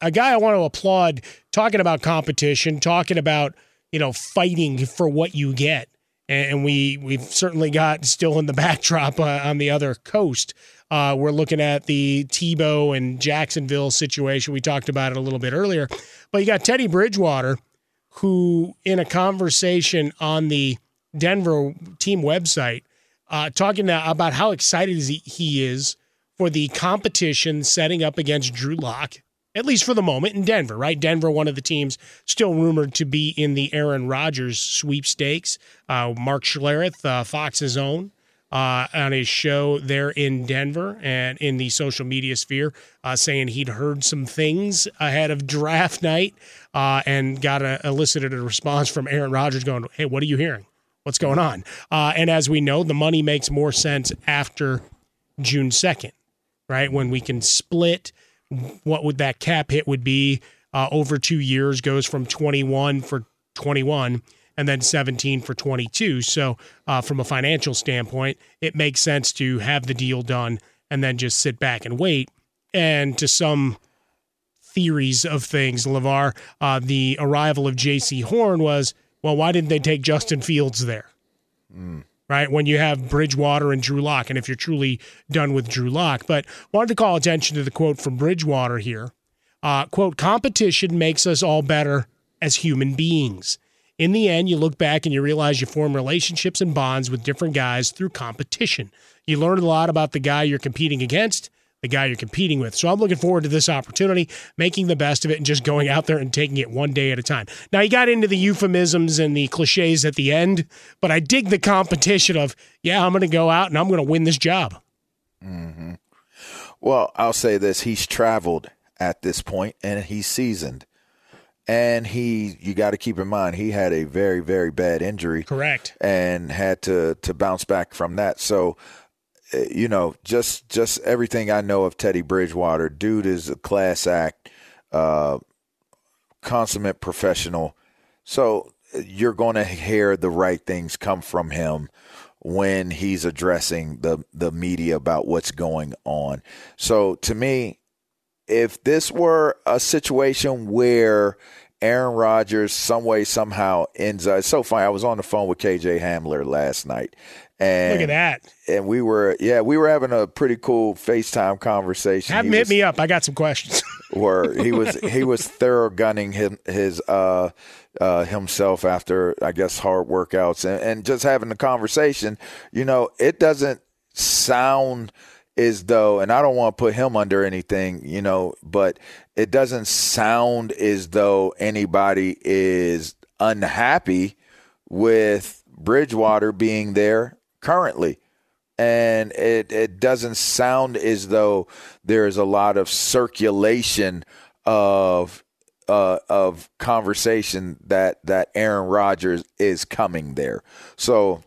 A guy I want to applaud talking about competition, talking about you know fighting for what you get, and we we've certainly got still in the backdrop uh, on the other coast. Uh, we're looking at the Tebow and Jacksonville situation. We talked about it a little bit earlier, but you got Teddy Bridgewater, who in a conversation on the Denver team website, uh, talking about how excited he is for the competition setting up against Drew Lock at least for the moment, in Denver, right? Denver, one of the teams still rumored to be in the Aaron Rodgers sweepstakes. Uh, Mark Schlereth, uh, Fox's own, uh, on his show there in Denver and in the social media sphere, uh, saying he'd heard some things ahead of draft night uh, and got a, elicited a response from Aaron Rodgers going, Hey, what are you hearing? What's going on? Uh, and as we know, the money makes more sense after June 2nd, right? When we can split – what would that cap hit would be uh, over two years goes from 21 for 21 and then 17 for 22 so uh, from a financial standpoint it makes sense to have the deal done and then just sit back and wait. And to some theories of things LaVar uh, the arrival of Jaycee Horn was well why didn't they take justin fields there? Mm right? When you have Bridgewater and Drew Lock, and if you're truly done with Drew Lock. But wanted to call attention to the quote from Bridgewater here. Uh, quote, competition makes us all better as human beings. In the end, you look back and you realize you form relationships and bonds with different guys through competition. You learn a lot about the guy you're competing against the guy you're competing with. So I'm looking forward to this opportunity, making the best of it, and just going out there and taking it one day at a time. Now, you got into the euphemisms and the cliches at the end, but I dig the competition of, yeah, I'm going to go out and I'm going to win this job. Mm-hmm. Well, I'll say this he's traveled at this point and he's seasoned. And he, you got to keep in mind, he had a very, very bad injury. Correct. And had to to bounce back from that. So you know, just just everything I know of Teddy Bridgewater, dude is a class act, uh, consummate professional. So you're going to hear the right things come from him when he's addressing the the media about what's going on. So to me, if this were a situation where Aaron Rodgers some way somehow ends up. It's so funny. I was on the phone with KJ Hamler last night, and Look at that. And we were, yeah, we were having a pretty cool FaceTime conversation. Have him hit me up. I got some questions. where he was he was thorough gunning him his uh uh himself after I guess hard workouts and, and just having the conversation, you know, it doesn't sound as though and I don't want to put him under anything, you know, but it doesn't sound as though anybody is unhappy with Bridgewater being there currently and it, it doesn't sound as though there's a lot of circulation of uh, of conversation that that Aaron Rodgers is coming there. So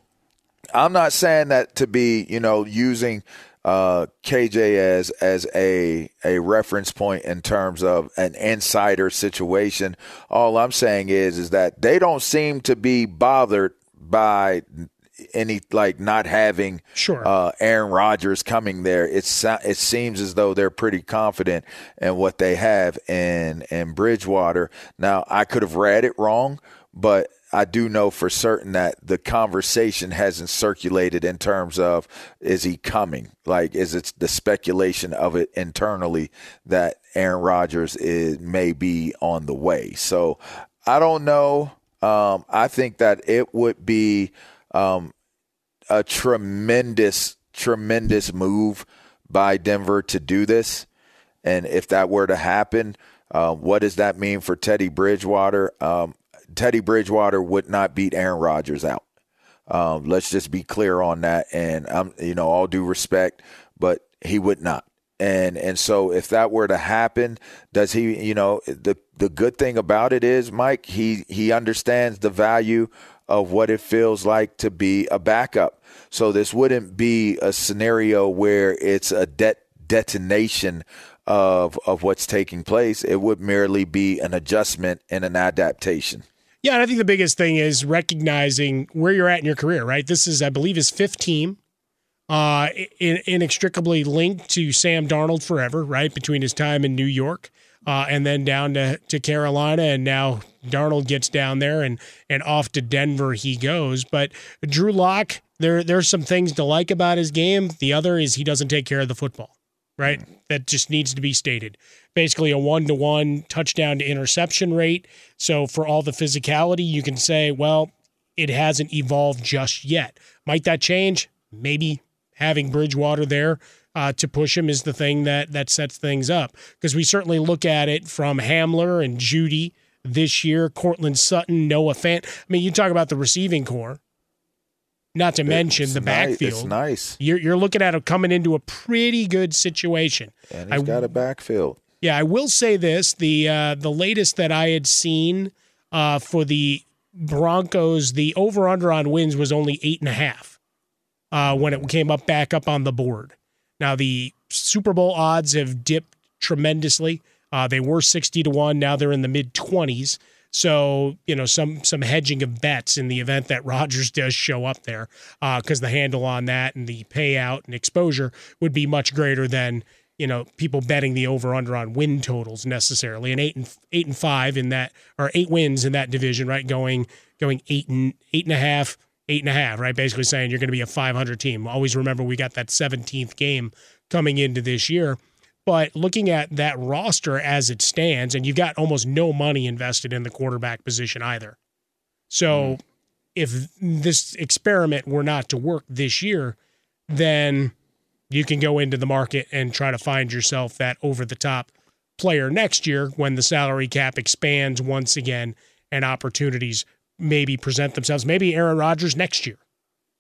I'm not saying that to be you know using uh, KJ as as a a reference point in terms of an insider situation. All I'm saying is is that they don't seem to be bothered by any like not having Sure. uh, Aaron Rodgers coming there. It's it seems as though they're pretty confident in what they have in in Bridgewater. Now I could have read it wrong, but I do know for certain that the conversation hasn't circulated in terms of is he coming? Like is it the speculation of it internally that Aaron Rodgers is may be on the way. So I don't know. Um, I think that it would be um, a tremendous, tremendous move by Denver to do this. And if that were to happen, uh, what does that mean for Teddy Bridgewater? Um, Teddy Bridgewater would not beat Aaron Rodgers out. Um, let's just be clear on that. And I'm, you know, all due respect, but he would not. And and so if that were to happen, does he? You know, the the good thing about it is, Mike, he he understands the value of what it feels like to be a backup. So this wouldn't be a scenario where it's a det detonation of of what's taking place. It would merely be an adjustment and an adaptation. Yeah, and I think the biggest thing is recognizing where you're at in your career, right? This is, I believe, his fifth team, uh, in, inextricably linked to Sam Darnold forever, right? Between his time in New York uh, and then down to, to Carolina, and now Darnold gets down there and and off to Denver he goes. But Drew Lock, there there's some things to like about his game. The other is he doesn't take care of the football right? That just needs to be stated. Basically, a one to one touchdown to interception rate. So, for all the physicality, you can say, well, it hasn't evolved just yet. Might that change? Maybe having Bridgewater there uh, to push him is the thing that that sets things up. Because we certainly look at it from Hamler and Jeudy this year, Courtland Sutton, Noah Fant. I mean, you talk about the receiving corps. Not to mention It's the backfield. It's nice. You're you're looking at him coming into a pretty good situation. And he's got a backfield. Yeah, I will say this: the uh, the latest that I had seen uh, for the Broncos, the over under on wins was only eight and a half uh, when it came up back up on the board. Now the Super Bowl odds have dipped tremendously. Uh, they were sixty to one. Now they're in the mid twenties. So you know some some hedging of bets in the event that Rodgers does show up there, because the handle on that and the payout and exposure would be much greater than you know people betting the over under on win totals necessarily. And eight and eight and five in that or eight wins in that division, right? Going going eight and eight and a half, eight and a half, right? Basically saying you're going to be a 500 team. Always remember we got that 17th game coming into this year. But looking at that roster as it stands, and you've got almost no money invested in the quarterback position either. So hmm. if this experiment were not to work this year, then you can go into the market and try to find yourself that over the top player next year when the salary cap expands once again and opportunities maybe present themselves. Maybe Aaron Rodgers next year,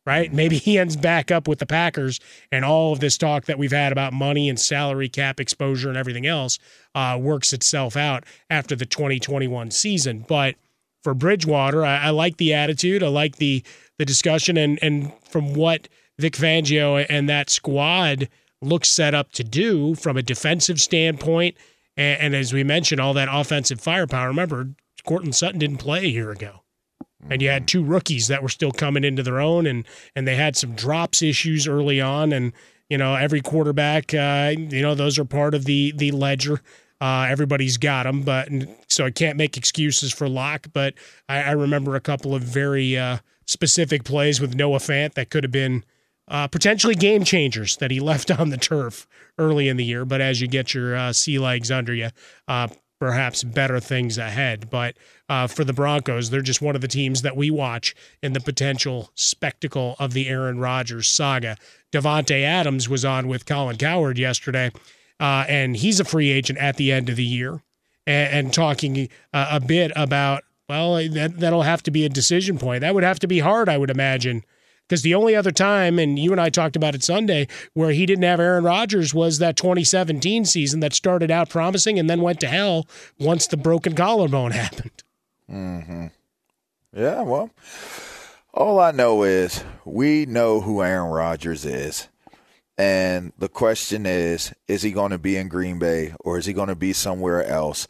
right? Maybe he ends back up with the Packers and all of this talk that we've had about money and salary cap exposure and everything else uh, works itself out after the 2021 season. But for Bridgewater, I, I like the attitude. I like the the discussion and and from what Vic Fangio and that squad looks set up to do from a defensive standpoint. And, and as we mentioned, all that offensive firepower. Remember, Courtland Sutton didn't play a year ago. And you had two rookies that were still coming into their own, and and they had some drops issues early on, and you know every quarterback, uh, you know those are part of the the ledger. Uh, everybody's got them, but so I can't make excuses for Lock. But I, I remember a couple of very uh, specific plays with Noah Fant that could have been uh, potentially game changers that he left on the turf early in the year. But as you get your uh, sea legs under you, uh, perhaps better things ahead. But uh, for the Broncos, they're just one of the teams that we watch in the potential spectacle of the Aaron Rodgers saga. Davante Adams was on with Colin Cowherd yesterday, uh, and he's a free agent at the end of the year, and, and talking uh, a bit about well, that that'll have to be a decision point. That would have to be hard, I would imagine because the only other time, and you and I talked about it Sunday, where he didn't have Aaron Rodgers was that 2017 season that started out promising and then went to hell once the broken collarbone happened. Mm-hmm. Yeah, well, all I know is we know who Aaron Rodgers is. And the question is, is he going to be in Green Bay or is he going to be somewhere else?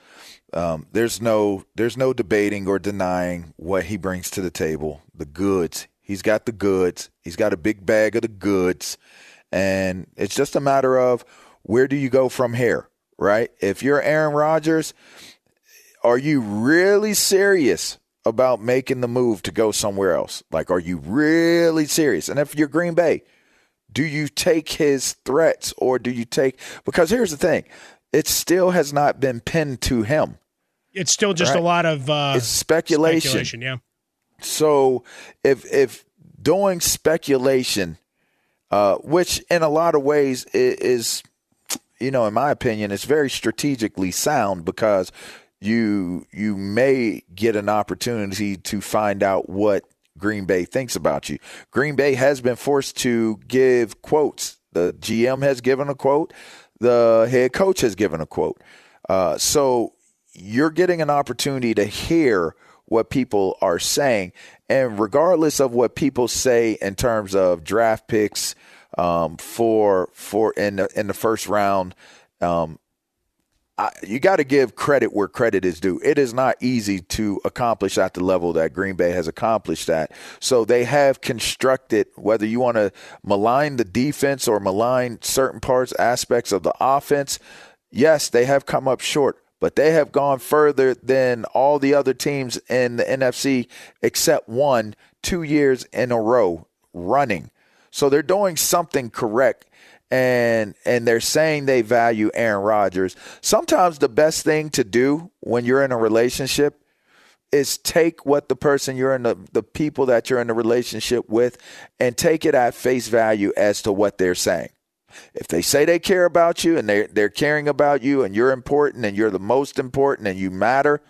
Um, there's no there's no debating or denying what he brings to the table, the goods He's got the goods. He's got a big bag of the goods. And it's just a matter of where do you go from here, right? If you're Aaron Rodgers, are you really serious about making the move to go somewhere else? Like, are you really serious? And if you're Green Bay, do you take his threats or do you take because here's the thing it still has not been pinned to him it's still just right? a lot of uh, it's speculation. speculation yeah so if if doing speculation, uh, which in a lot of ways is, you know, in my opinion, it's very strategically sound because you you may get an opportunity to find out what Green Bay thinks about you. Green Bay has been forced to give quotes. The GM has given a quote. The head coach has given a quote. Uh, so you're getting an opportunity to hear what people are saying. And regardless of what people say in terms of draft picks um, for for in the in the first round, um, I, you got to give credit where credit is due. It is not easy to accomplish at the level that Green Bay has accomplished at. So they have constructed, whether you want to malign the defense or malign certain parts, aspects of the offense, yes, they have come up short but they have gone further than all the other teams in the NFC except one two years in a row running. So they're doing something correct and and they're saying they value Aaron Rodgers. Sometimes the best thing to do when you're in a relationship is take what the person you're in the, the people that you're in a relationship with and take it at face value as to what they're saying. If they say they care about you and they're, they're caring about you and you're important and you're the most important and you matter,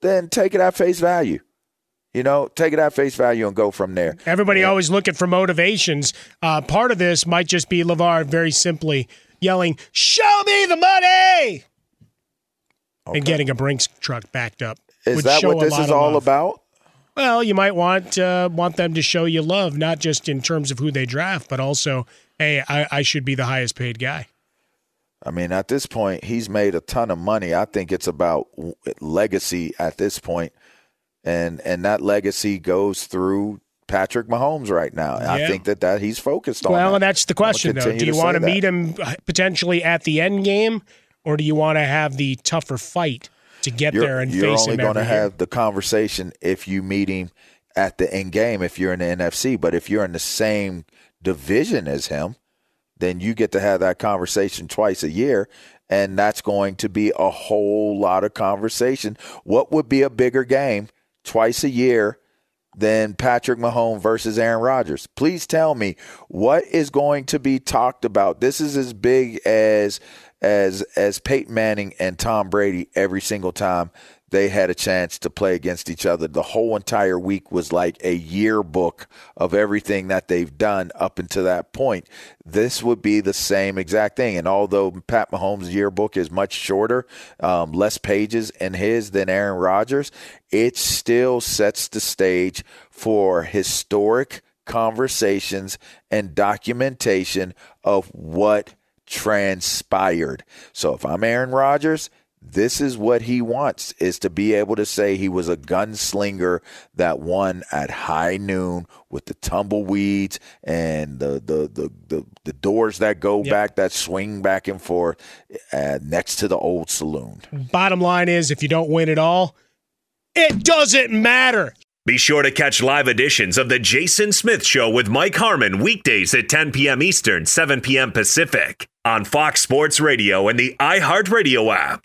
then take it at face value. You know, take it at face value and go from there. Everybody yeah. always looking for motivations. Uh, part of this might just be LaVar very simply yelling, Show me the money! Okay. And getting a Brinks truck backed up. Is that what this is all love. about? Well, you might want uh, want them to show you love, not just in terms of who they draft, but also hey, I, I should be the highest paid guy. I mean, at this point, he's made a ton of money. I think it's about legacy at this point, and and that legacy goes through Patrick Mahomes right now. Yeah. I think that that he's focused on. Well, that. and that's the question though. Do you want to meet him uh, potentially at the end game, or do you want to have the tougher fight to get you're, there and you're face him? You're only going to have the conversation if you meet him at the end game if you're in the NFC. But if you're in the same division as him, then you get to have that conversation twice a year. And that's going to be a whole lot of conversation. What would be a bigger game twice a year than Patrick Mahomes versus Aaron Rodgers? Please tell me what is going to be talked about. This is as big as as as Peyton Manning and Tom Brady every single time they had a chance to play against each other. The whole entire week was like a yearbook of everything that they've done up until that point. This would be the same exact thing. And although Pat Mahomes' yearbook is much shorter, um, less pages in his than Aaron Rodgers, it still sets the stage for historic conversations and documentation of what transpired. So if I'm Aaron Rodgers, this is what he wants is to be able to say he was a gunslinger that won at high noon with the tumbleweeds and the the the the, the doors that go yep. back that swing back and forth uh, next to the old saloon. Bottom line is if you don't win at all, it doesn't matter. Be sure to catch live editions of the Jason Smith Show with Mike Harmon weekdays at 10 p.m. Eastern, 7 p.m. Pacific on Fox Sports Radio and the iHeartRadio app.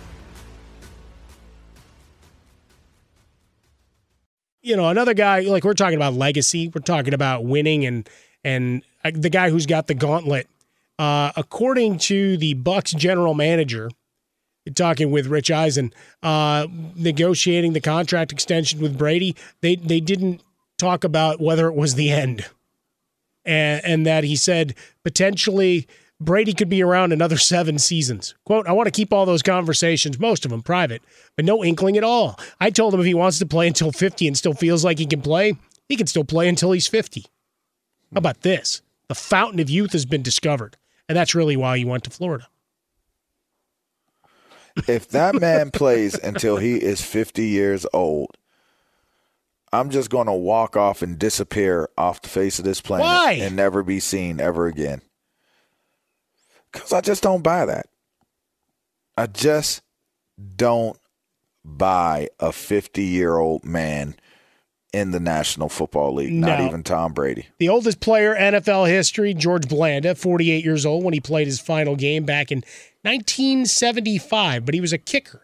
You know, another guy like we're talking about legacy, we're talking about winning, and and uh, the guy who's got the gauntlet. Uh, according to the Bucks general manager, talking with Rich Eisen, uh, negotiating the contract extension with Brady, they they didn't talk about whether it was the end, and, and that he said potentially Brady could be around another seven seasons. Quote, I want to keep all those conversations, most of them private, but no inkling at all. I told him if he wants to play until 50 and still feels like he can play, he can still play until he's 50. How about this? The fountain of youth has been discovered, and that's really why he went to Florida. If that man plays until he is 50 years old, I'm just going to walk off and disappear off the face of this planet Why? and never be seen ever again. Because I just don't buy that. I just don't buy a 50 year old man in the National Football League, not even Tom Brady. The oldest player NFL history, George Blanda, 48 years old when he played his final game back in 1975, but he was a kicker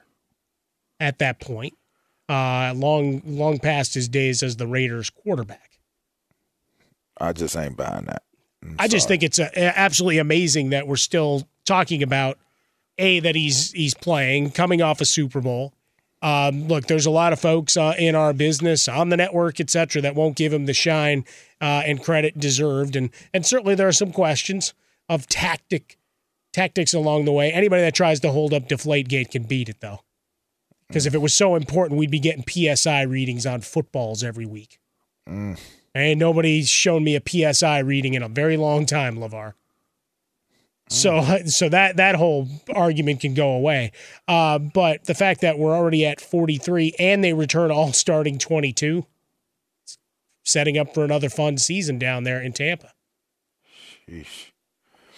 at that point, uh, long long past his days as the Raiders quarterback. I just ain't buying that. I'm I just think it's uh absolutely amazing that we're still talking about a that he's he's playing, coming off a Super Bowl. Um, look, there's a lot of folks uh, in our business, on the network, et cetera, that won't give him the shine uh, and credit deserved, and and certainly there are some questions of tactic tactics along the way. Anybody that tries to hold up Deflategate can beat it though, because if it was so important, we'd be getting PSI readings on footballs every week. Mm. Ain't nobody's shown me a PSI reading in a very long time, Lavar. So, so that that whole argument can go away. Uh, but the fact that we're already at 43 and they return all starting 22, setting up for another fun season down there in Tampa. Sheesh.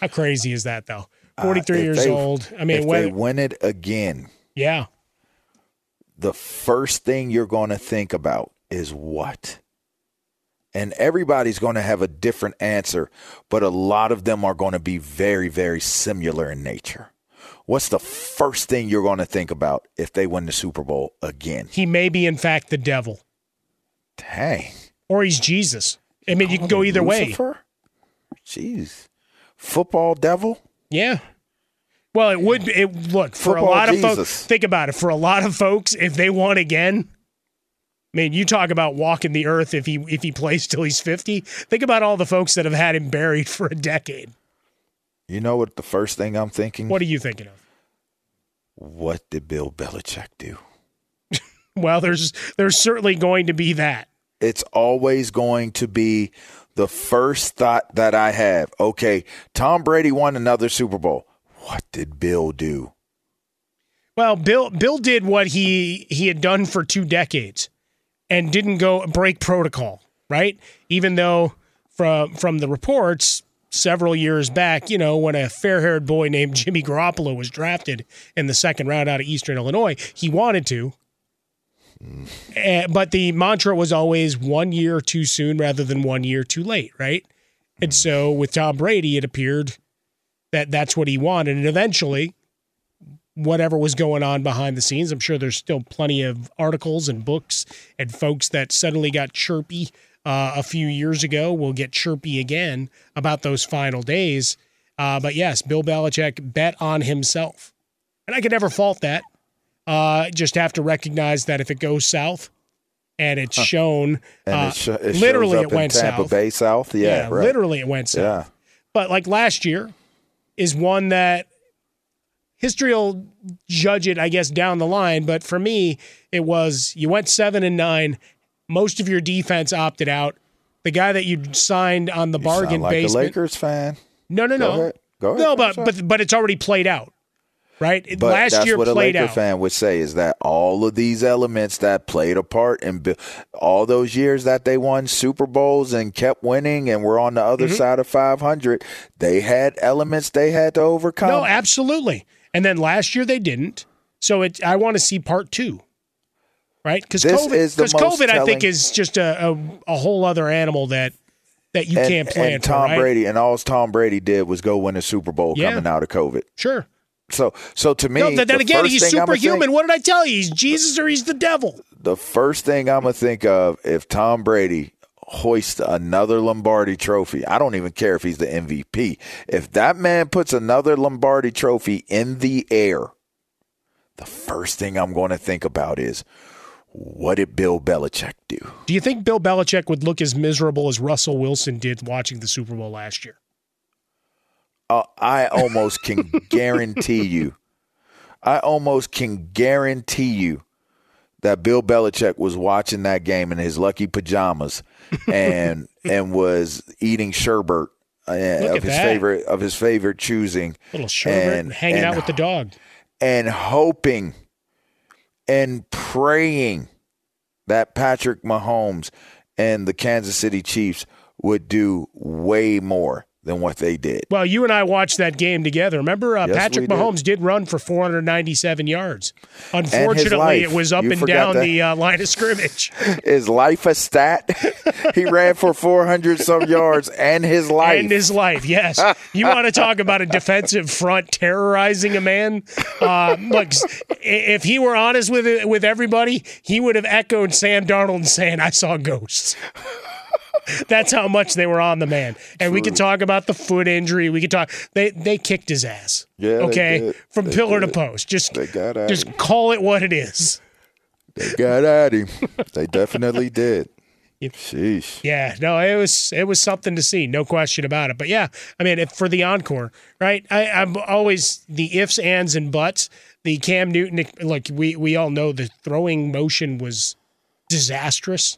How crazy is that, though? Uh, 43 if years they- old. I mean, if when, they win it again, yeah, the first thing you're going to think about is what? And everybody's going to have a different answer, but a lot of them are going to be very, very similar in nature. What's the first thing you're going to think about if they win the Super Bowl again? he may be in fact the devil, Dang. or he's Jesus. I mean, you can go either way. Lucifer? Jeez. Football devil? Yeah. Well, it would. It look for Football a lot of folks. Think about it. For a lot of folks, if they won again, I mean, you talk about walking the earth if he if he plays till he's fifty. Think about all the folks that have had him buried for a decade. You know what the first thing I'm thinking? What are you thinking of? What did Bill Belichick do? Well, there's there's certainly going to be that. it's always going to be the first thought that I have. Okay, Tom Brady won another Super Bowl. What did Bill do? Well, Bill Bill did what he he had done for two decades, and didn't go break protocol. Right, even though from from the reports several years back, you know, when a fair haired boy named Jimmy Garoppolo was drafted in the second round out of Eastern Illinois, he wanted to. Eh, but the mantra was always one year too soon rather than one year too late, right? And so with Tom Brady, it appeared that that's what he wanted. And eventually, whatever was going on behind the scenes. I'm sure there's still plenty of articles and books and folks that suddenly got chirpy uh, a few years ago will get chirpy again about those final days. Uh, but yes, Bill Belichick bet on himself. And I could never fault that. Uh, just have to recognize that if it goes south and it's shown, And uh, it, sho- it literally it went Tampa south. Bay South. Yeah, right. literally it went south. Yeah. But like last year is one that history will judge it, I guess, down the line. But for me, it was you went seven and nine. Most of your defense opted out. The guy that you signed on the You bargain sound like a basement. Lakers fan. No, no, no. Go ahead. Go ahead. No, but but but it's already played out, right? But last that's year what a Laker out. fan would say is that all of these elements that played a part in all those years that they won Super Bowls and kept winning and were on the other Mhm. side of 500, they had elements they had to overcome. No, absolutely. And then last year they didn't. So it I want to see part two. Right? Because COVID, is the 'cause most COVID I think is just a, a, a whole other animal that that you and, can't plan and for. Tom right? Brady and all Tom Brady did was go win a Super Bowl Yeah. coming out of COVID. Sure. So, so to me, no, then, then the again, first he's superhuman. think- what did I tell you? He's Jesus or he's the devil. the first thing I'm gonna think of if Tom Brady hoists another Lombardi trophy, I don't even care if he's the MVP. If that man puts another Lombardi trophy in the air, the first thing I'm going to think about is what did Bill Belichick do? Do you think Bill Belichick would look as miserable as Russell Wilson did watching the Super Bowl last year? Uh, I almost can guarantee you, I almost can guarantee you that Bill Belichick was watching that game in his lucky pajamas and and was eating sherbet uh, of his that. favorite of his favorite choosing, little sherbet and hanging out with the dog. and hoping and praying that Patrick Mahomes and the Kansas City Chiefs would do way more than what they did. Well, you and I watched that game together. Remember, uh, Yes, Patrick we did. Mahomes did. run for 497 yards. Unfortunately, it was up You and down that. the uh, line of scrimmage. Is life a stat? he ran for 400 some yards and his life. And his life, yes. You want to talk about a defensive front terrorizing a man? Uh, look, if he were honest with with everybody, he would have echoed Sam Darnold saying, "I saw ghosts." That's how much they were on the man. And we can talk about the foot injury. We can talk. They they kicked his ass. Yeah, Okay, did. from They pillar to post. Just They got at just him. call it what it is. They got at him. They definitely did. Sheesh. Yeah, no, it was it was something to see, no question about it. But yeah, I mean, if, for the encore, right? I, I'm always the ifs, ands, and buts. The Cam Newton, like we we all know, the throwing motion was disastrous,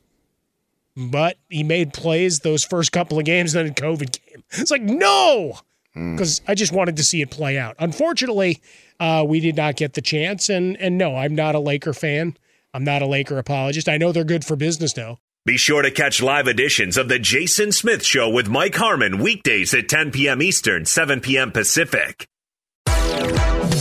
but he made plays those first couple of games. Then COVID came. It's like no, because I just wanted to see it play out. Unfortunately, uh, we did not get the chance. And and no, I'm not a Laker fan. I'm not a Laker apologist. I know they're good for business though. Be sure to catch live editions of The Jason Smith Show with Mike Harmon weekdays at 10 p.m. Eastern, 7 p.m. Pacific.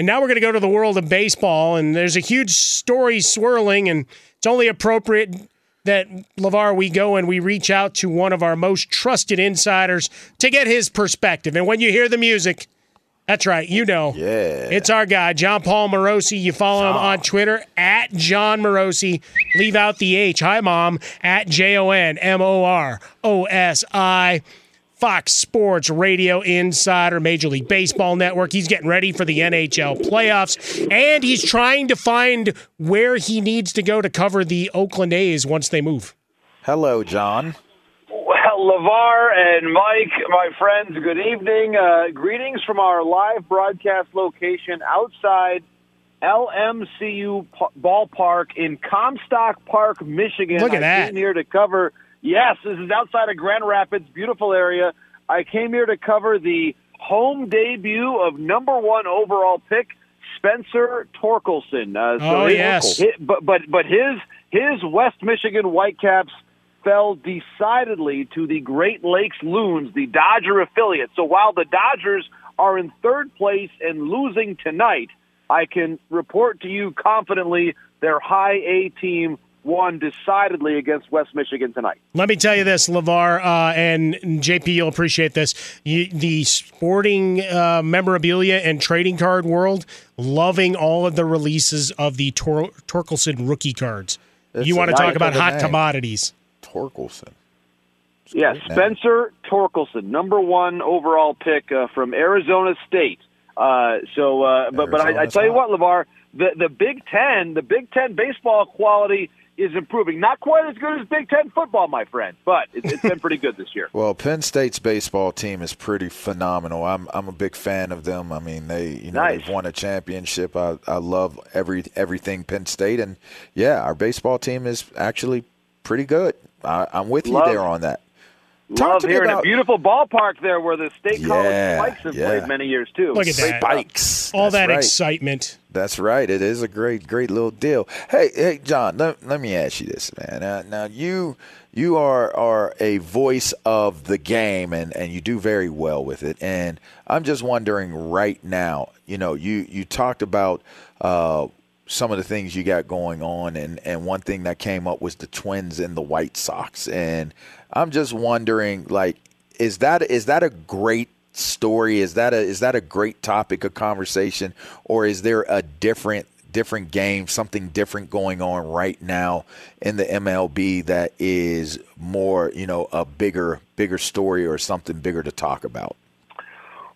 And now we're going to go to the world of baseball, and there's a huge story swirling, and it's only appropriate that LaVar, we go and we reach out to one of our most trusted insiders to get his perspective. And when you hear the music, that's right, you know. Yeah. It's our guy, Jon Paul Morosi. You follow him on Twitter at Jon Morosi. Leave out the H. Hi, Mom. At J O N M O R O S I. Fox Sports Radio Insider, Major League Baseball Network. He's getting ready for the NHL playoffs, and he's trying to find where he needs to go to cover the Oakland A's once they move. Hello, Jon. Well, LaVar and Mike, my friends, good evening. Uh, greetings from our live broadcast location outside LMCU P- Ballpark in Comstock Park, Michigan. Look at I that. here to cover. Yes, this is outside of Grand Rapids, beautiful area. I came here to cover the home debut of number one overall pick Spencer Torkelson. Uh, Oh, his- yes. but but but his his West Michigan Whitecaps fell decidedly to the Great Lakes Loons, the Dodger affiliate. So while the Dodgers are in third place and losing tonight, I can report to you confidently their high A team won decidedly against West Michigan tonight. Let me tell you this, LaVar, uh, and JP, you'll appreciate this. You, the sporting uh, memorabilia and trading card world, loving all of the releases of the Tor- Torkelson rookie cards. That's you want to talk about hot name. commodities. Torkelson. Yeah, great name. Spencer Torkelson, number one overall pick uh, from Arizona State. Uh, so, uh, but but I, I Arizona's tell you what, LaVar, the the Big Ten, the Big Ten baseball quality is improving. Not quite as good as Big Ten football, my friend, but it's, it's been pretty good this year. Well, Penn State's baseball team is pretty phenomenal. I'm I'm a big fan of them. I mean, they you know Nice. they've won a championship. I I love every everything Penn State, and yeah, our baseball team is actually pretty good. I, I'm with Love- you there on that. Talk Love to me hearing about- a beautiful ballpark there where the state college Yeah, Spikes have yeah. played many years too. Look at Great that. bikes. All That's that right. excitement. That's right. It is a great, great little deal. Hey, hey, Jon. Let, let me ask you this, man. Now, now you you are are a voice of the game, and and you do very well with it. And I'm just wondering right now. You know, you you talked about. Uh, some of the things you got going on and, and one thing that came up was the twins and the white sox and i'm just wondering like is that is that a great story is that a is that a great topic of conversation or is there a different different game something different going on right now in the MLB that is more you know a bigger bigger story or something bigger to talk about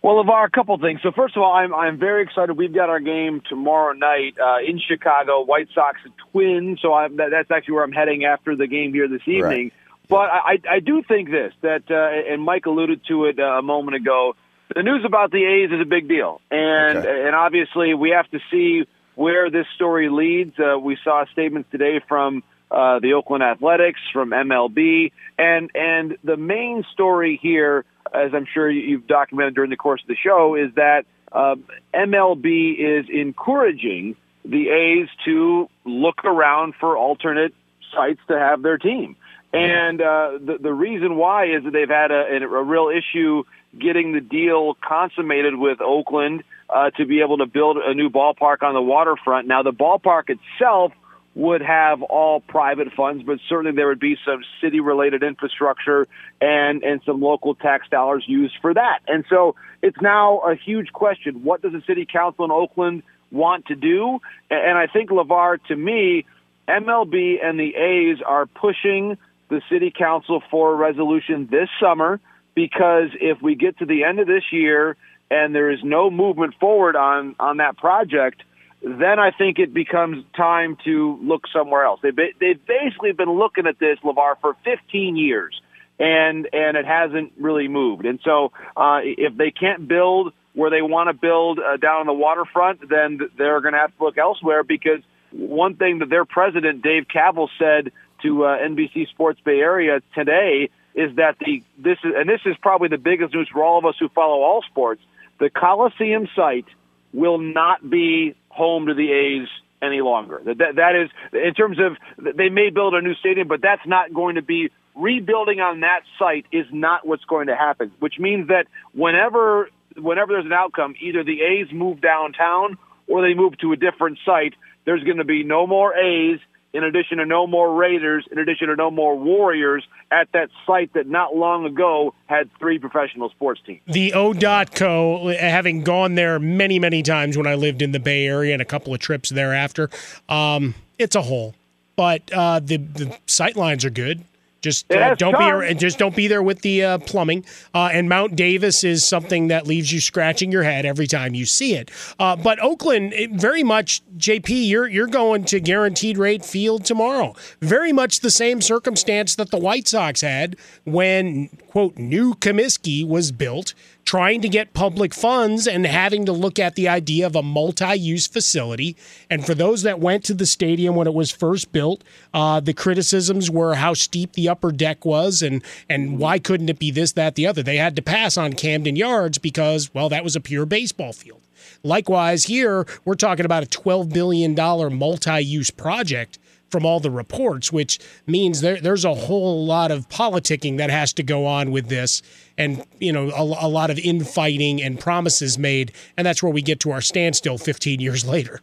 Well, LaVar, a couple things. So first of all, I'm I'm very excited. We've got our game tomorrow night uh, in Chicago, White Sox and Twins. So I'm, that, that's actually where I'm heading after the game here this evening. But I, I do think this that, uh, and Mike alluded to it uh, a moment ago. The news about the A's is a big deal, and and obviously we have to see where this story leads. Uh, we saw statements today from uh, the Oakland Athletics, from MLB, and and the main story here, as I'm sure you- you've documented during the course of the show, is that uh, MLB is encouraging the A's to look around for alternate sites to have their team. And uh, the the reason why is that they've had a, a real issue getting the deal consummated with Oakland uh, to be able to build a new ballpark on the waterfront. Now, the ballpark itself would have all private funds, but certainly there would be some city related infrastructure and, and some local tax dollars used for that. And so it's now a huge question. What does the city council in Oakland want to do? And I think LaVar, to me, MLB and the A's are pushing the city council for a resolution this summer because if we get to the end of this year and there is no movement forward on, on that project, then I think it becomes time to look somewhere else. They've, they've basically been looking at this, LaVar, for 15 years, and, and it hasn't really moved. And so uh, if they can't build where they want to build uh, down on the waterfront, then they're going to have to look elsewhere because one thing that their president, Dave Kaval, said to uh, NBC Sports Bay Area today is that the this is and this is probably the biggest news for all of us who follow all sports. The Coliseum site will not be home to the A's any longer. That, that that is in terms of they may build a new stadium, but that's not going to be rebuilding on that site is not what's going to happen. Which means that whenever whenever there's an outcome, either the A's move downtown or they move to a different site. There's going to be no more A's in addition to no more Raiders, in addition to no more Warriors at that site that not long ago had three professional sports teams. The O.co, having gone there many, many times when I lived in the Bay Area and a couple of trips thereafter, um, it's a hole. But uh, the the sight lines are good. Just uh, don't be just don't be there with the uh, plumbing. Uh, and Mount Davis is something that leaves you scratching your head every time you see it. Uh, but Oakland, it, very much, JP, you're you're going to guaranteed rate field tomorrow. Very much the same circumstance that the White Sox had when quote new Comiskey was built trying to get public funds and having to look at the idea of a multi use facility. And for those that went to the stadium when it was first built, uh, the criticisms were how steep the upper deck was and, and why couldn't it be this, that, the other. They had to pass on Camden Yards because, well, that was a pure baseball field. Likewise, here, we're talking about a $12 billion multi use project from all the reports, which means there, there's a whole lot of politicking that has to go on with this, and you know a, a lot of infighting and promises made, and that's where we get to our standstill 15 years later.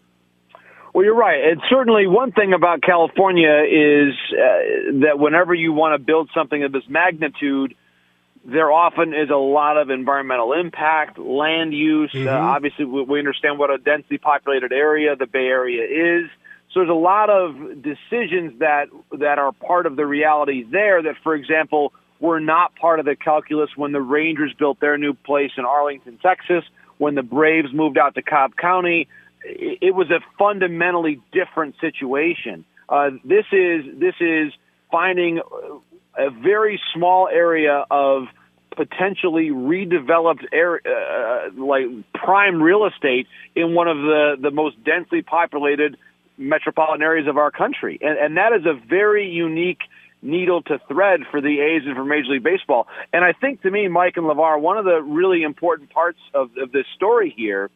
Well, you're right. And certainly, one thing about California is uh, that whenever you want to build something of this magnitude, there often is a lot of environmental impact, land use. Mm-hmm. Uh, obviously, we understand what a densely populated area the Bay Area is. So there's a lot of decisions that that are part of the reality there that, for example, were not part of the calculus when the Rangers built their new place in Arlington, Texas, when the Braves moved out to Cobb County. It was a fundamentally different situation. Uh, this is this is finding a very small area of potentially redeveloped area, uh, like prime real estate in one of the the most densely populated metropolitan areas of our country. And, and that is a very unique needle to thread for the A's and for Major League Baseball. And I think to me, Mike and LaVar, one of the really important parts of, of this story here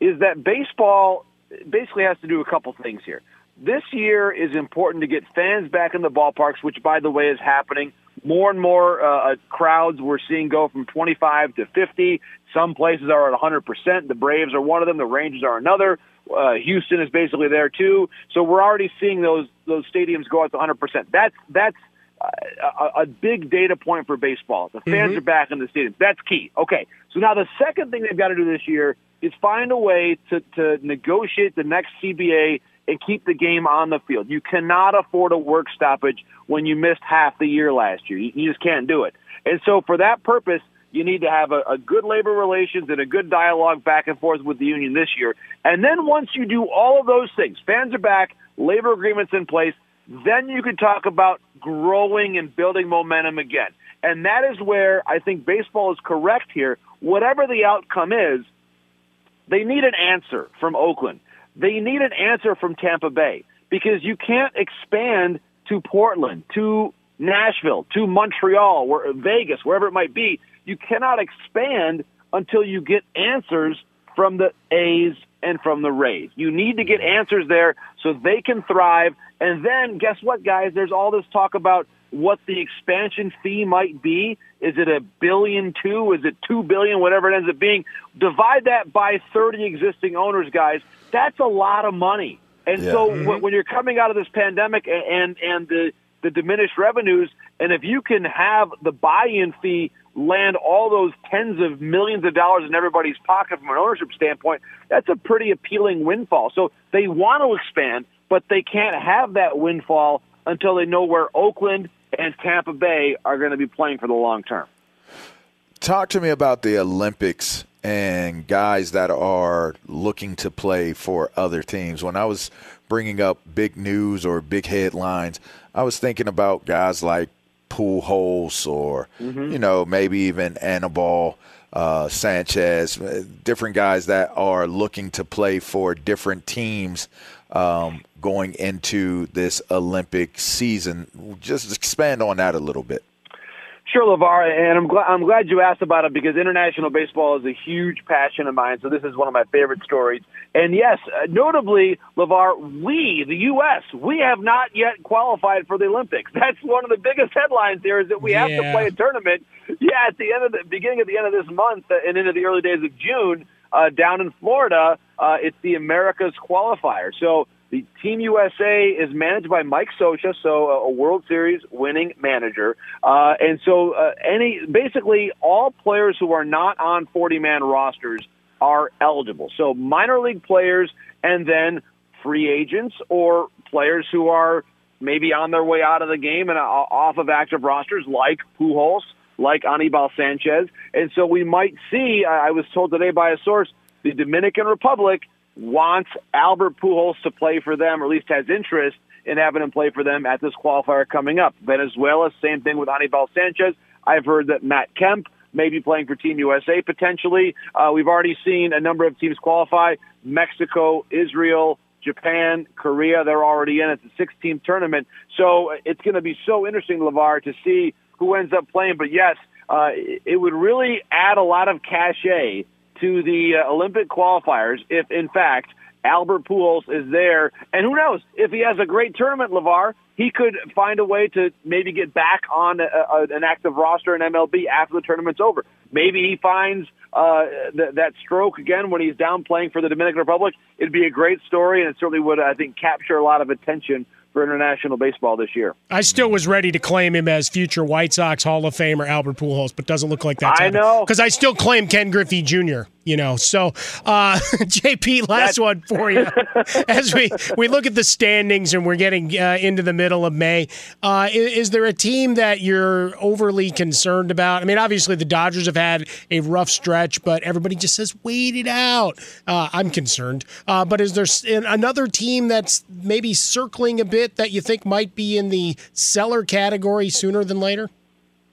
is that baseball basically has to do a couple things here. This year is important to get fans back in the ballparks, which, by the way, is happening. More and more uh, uh crowds we're seeing go from 25 to 50. Some places are at 100%. The Braves are one of them. The Rangers are another. Uh, Houston is basically there too. So we're already seeing those those stadiums go up to 100%. That's that's a, a big data point for baseball. The fans mm-hmm. are back in the stadium. That's key. Okay. So now the second thing they've got to do this year is find a way to, to negotiate the next CBA and keep the game on the field. You cannot afford a work stoppage when you missed half the year last year. You, you just can't do it. And so for that purpose, you need to have a, a good labor relations and a good dialogue back and forth with the union this year. And then once you do all of those things, fans are back, labor agreements in place, then you can talk about growing and building momentum again. And that is where I think baseball is correct here. Whatever the outcome is, they need an answer from Oakland. They need an answer from Tampa Bay because you can't expand to Portland, to Nashville, to Montreal, or Vegas, wherever it might be you cannot expand until you get answers from the A's and from the Rays. You need to get answers there so they can thrive. And then guess what, guys? There's all this talk about what the expansion fee might be. Is it a billion two? Is it two billion? Whatever it ends up being. Divide that by 30 existing owners, guys. That's a lot of money. And yeah. so mm-hmm. when you're coming out of this pandemic and and the the diminished revenues, and if you can have the buy-in fee land all those tens of millions of dollars in everybody's pocket from an ownership standpoint, that's a pretty appealing windfall. So they want to expand, but they can't have that windfall until they know where Oakland and Tampa Bay are going to be playing for the long term. Talk to me about the Olympics and guys that are looking to play for other teams. When I was bringing up big news or big headlines, I was thinking about guys like Pujols or mm-hmm. you know maybe even Anibal uh, Sanchez, uh, different guys that are looking to play for different teams um, going into this Olympic season. Just expand on that a little bit. Sure, LaVar, and I'm glad I'm glad you asked about it because international baseball is a huge passion of mine. So this is one of my favorite stories. And yes, uh, notably, LaVar, we, the U.S., we have not yet qualified for the Olympics. That's one of the biggest headlines here is that we have to play a tournament. Yeah, at the end of the beginning of the end of this month uh, and into the early days of June, uh, down in Florida, uh, it's the Americas qualifier. So the Team USA is managed by Mike Scioscia, so a World Series winning manager. Uh, and so uh, any basically all players who are not on 40 man rosters are eligible. So minor league players and then free agents or players who are maybe on their way out of the game and uh, off of active rosters like Pujols, like Anibal Sanchez. And so we might see, I I was told today by a source, the Dominican Republic wants Albert Pujols to play for them, or at least has interest in having him play for them at this qualifier coming up. Venezuela, same thing with Anibal Sanchez. I've heard that Matt Kemp may be playing for Team USA potentially. Uh, we've already seen a number of teams qualify Mexico, Israel, Japan, Korea, they're already in. It's a six team tournament. So it's going to be so interesting, LaVar, to see who ends up playing. But yes, uh, it it would really add a lot of cachet to the uh, Olympic qualifiers if, in fact, Albert Pujols is there. And who knows, if he has a great tournament, LaVar, he could find a way to maybe get back on a, a, an active roster in MLB after the tournament's over. Maybe he finds uh, th- that stroke again when he's down playing for the Dominican Republic. It'd be a great story, and it certainly would, I think, capture a lot of attention for international baseball this year. I still was ready to claim him as future White Sox Hall of Famer Albert Pujols, but doesn't look like that's I know. because I still claim Ken Griffey Jr. You know, so uh, JP, last one for you. As we we look at the standings and we're getting uh, into the middle of May, uh, is, is there a team that you're overly concerned about? I mean, obviously the Dodgers have had a rough stretch, but everybody just says wait it out. Uh, I'm concerned, uh, but is there another team that's maybe circling a bit that you think might be in the seller category sooner than later?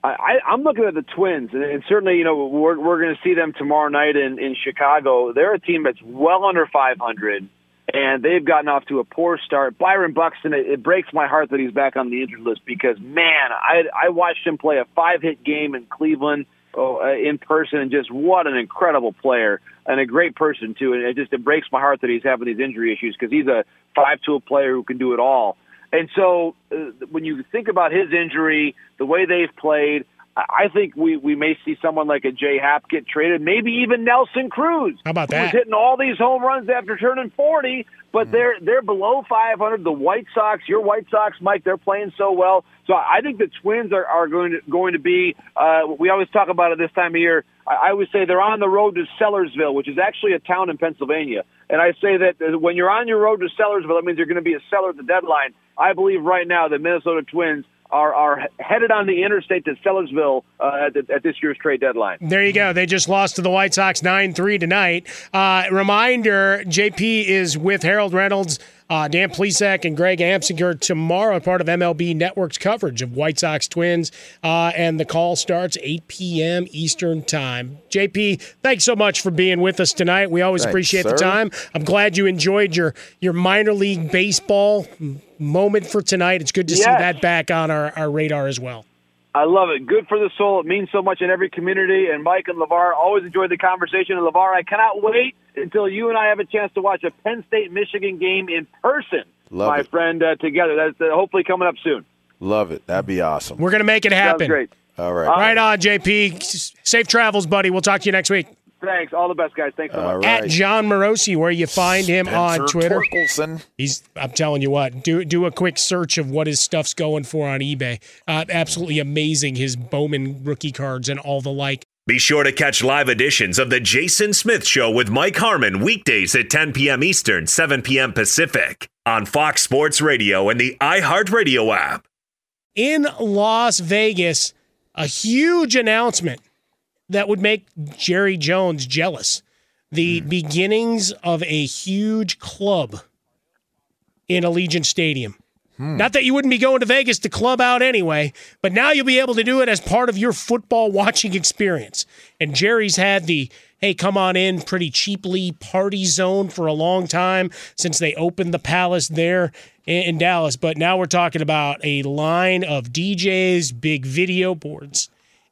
I, I'm looking at the Twins, and, and certainly, you know, we're we're going to see them tomorrow night in in Chicago. They're a team that's well under 500, and they've gotten off to a poor start. Byron Buxton, it, it breaks my heart that he's back on the injured list because man, I I watched him play a five hit game in Cleveland. Oh, uh, in person, and just what an incredible player and a great person too. And it just it breaks my heart that he's having these injury issues because he's a five tool player who can do it all. And so uh, when you think about his injury, the way they've played, I think we, we may see someone like a Jay Happ get traded, maybe even Nelson Cruz. How about that? was hitting all these home runs after turning 40, but they're they're below 500. The White Sox, your White Sox, Mike, they're playing so well. So I think the Twins are, are going to going to be. Uh, we always talk about it this time of year. I, I always say they're on the road to Sellersville, which is actually a town in Pennsylvania. And I say that uh, when you're on your road to Sellersville, that means you're going to be a seller at the deadline. I believe right now the Minnesota Twins are are headed on the interstate to Sellersville uh, at, the, at this year's trade deadline. There you go. They just lost to the White Sox 9 3 tonight. Uh, reminder JP is with Harold Reynolds, uh, Dan Plesac, and Greg Amsinger tomorrow, part of MLB Network's coverage of White Sox Twins. Uh, and the call starts 8 p.m. Eastern Time. JP, thanks so much for being with us tonight. We always Thanks, appreciate the time. I'm glad you enjoyed your, your minor league baseball moment for tonight. It's good to see that back on our, our radar as well. I love it. Good for the soul. It means so much in every community. And Mike and LaVar always enjoy the conversation. And LaVar, I cannot wait until you and I have a chance to watch a Penn State Michigan game in person, Love my it. friend, uh, together. That's uh, hopefully coming up soon. Love it. That'd be awesome. We're going to make it happen. Sounds great. All right. Right on, JP. Safe travels, buddy. We'll talk to you next week. Thanks. All the best, guys. Thanks so much. At Jon Morosi, where you find him on Twitter. Torkelson. He's. I'm telling you what. Do do a quick search of what his stuff's going for on eBay. Uh, absolutely amazing. His Bowman rookie cards and all the like. Be sure to catch live editions of The Jason Smith Show with Mike Harmon weekdays at 10 p.m. Eastern, 7 p.m. Pacific on Fox Sports Radio and the iHeartRadio app. in Las Vegas a huge announcement that would make Jerry Jones jealous. The hmm. beginnings of a huge club in Allegiant Stadium. Hmm. Not that you wouldn't be going to Vegas to club out anyway, but now you'll be able to do it as part of your football watching experience. And Jerry's had the hey, come on in pretty cheaply party zone for a long time since they opened the Palace there in, in Dallas. But now we're talking about a line of DJs, big video boards,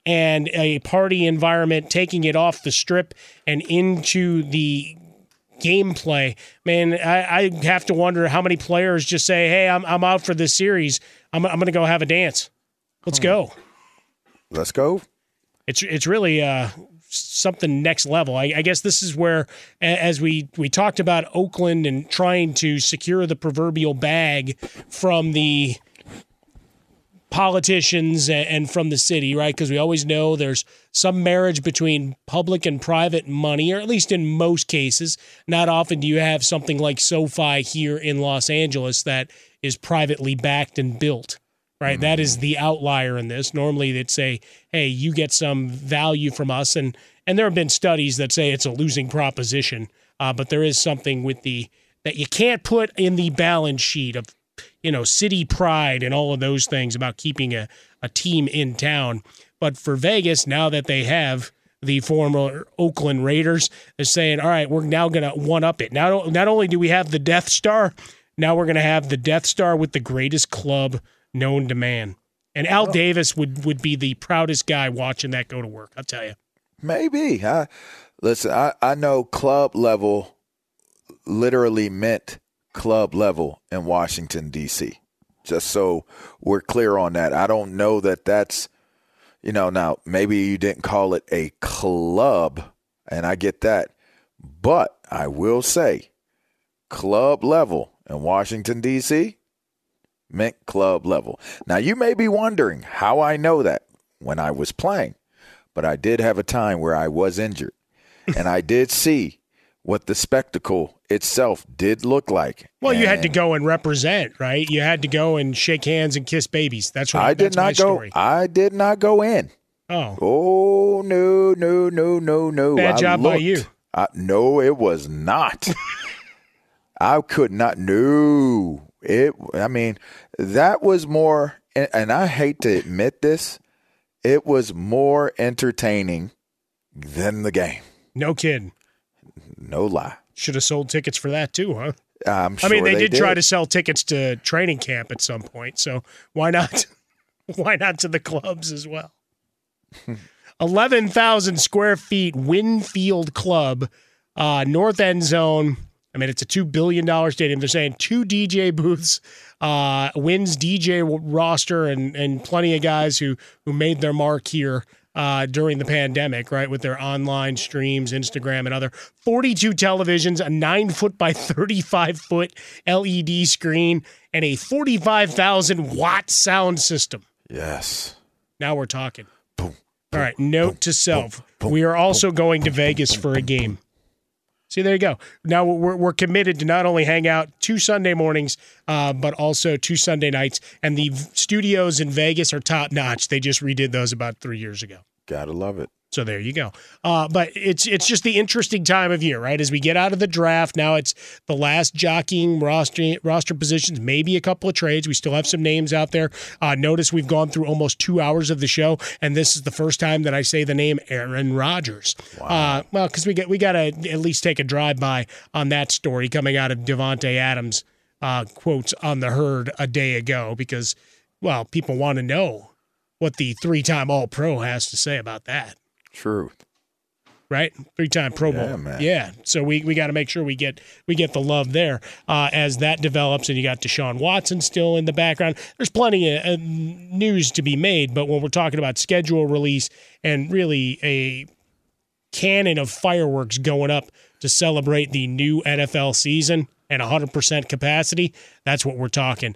and a party environment, taking it off the strip and into the gameplay. Man, I, I have to wonder how many players just say, "Hey, I'm I'm out for this series. I'm I'm going to go have a dance. Let's go. Let's go." It's it's really uh, something next level. I, I, guess this is where, as we we talked about Oakland and trying to secure the proverbial bag from the politicians and from the city, right? Because we always know there's some marriage between public and private money, or at least in most cases. Not often do you have something like SoFi here in Los Angeles that is privately backed and built right? Mm-hmm. That is the outlier in this. Normally, they'd say, "Hey, you get some value from us," and and there have been studies that say it's a losing proposition. Uh, but there is something with the that you can't put in the balance sheet of you know city pride and all of those things about keeping a, a team in town. But for Vegas, now that they have the former Oakland Raiders, they're saying, "All right, we're now going to one up it." Now, not only do we have the Death Star, now we're going to have the Death Star with the greatest club known to man. And Al oh. Davis would would be the proudest guy watching that go to work. I'll tell you. Maybe. I, listen, I, I know club level literally meant club level in Washington D.C. Just so we're clear on that. I don't know that that's you know now maybe you didn't call it a club, and I get that, but I will say club level in Washington D.C meant club level. Now, you may be wondering how I know that when I was playing, but I did have a time where I was injured, and I did see what the spectacle itself did look like. Well, and you had to go and represent, right? You had to go and shake hands and kiss babies. That's what I did not go. Story. I did not go in. Oh. Oh no no no no no! Bad I job looked. by you. I, no, it was not. I could not. No, it. I mean, that was more, and, and I hate to admit this, it was more entertaining than the game. No kidding. No lie. Should have sold tickets for that too, huh? I'm sure I mean, they, they did, did. try to sell tickets to training camp at some point, so why not? why not to the clubs as well? Eleven thousand square feet, Wynn Field Club, uh, North End Zone. I mean, it's a two billion dollar stadium. They're saying two DJ booths, uh, Wynn's DJ roster, and and plenty of guys who who made their mark here uh, during the pandemic, right, with their online streams, Instagram, and other. Forty-two televisions, a nine foot by thirty-five foot LED screen, and a forty-five thousand watt sound system. Yes. Now we're talking. Boom. All right. Note to self: we are also going to Vegas for a game. See, there you go. Now we're, we're committed to not only hang out two Sunday mornings, uh, but also two Sunday nights. And the studios in Vegas are top notch. They just redid those about three years ago. Gotta love it. So there you go. Uh, but it's it's just the interesting time of year, right? As we get out of the draft, now it's the last jockeying roster roster positions, maybe a couple of trades. We still have some names out there. Uh, notice we've gone through almost two hours of the show, and this is the first time that I say the name Aaron Rodgers. Uh, well, because we get we got to at least take a drive by on that story coming out of Davante Adams uh, quotes on the herd a day ago, because well, people want to know what the three time All Pro has to say about that Truth. right? Three time Pro Bowl. Yeah, man. Yeah. So we, we got to make sure we get we get the love there uh, as that develops. And you got Deshaun Watson still in the background. There's plenty of uh, news to be made, but when we're talking about schedule release and really a cannon of fireworks going up to celebrate the new NFL season and 100% capacity, that's what we're talking.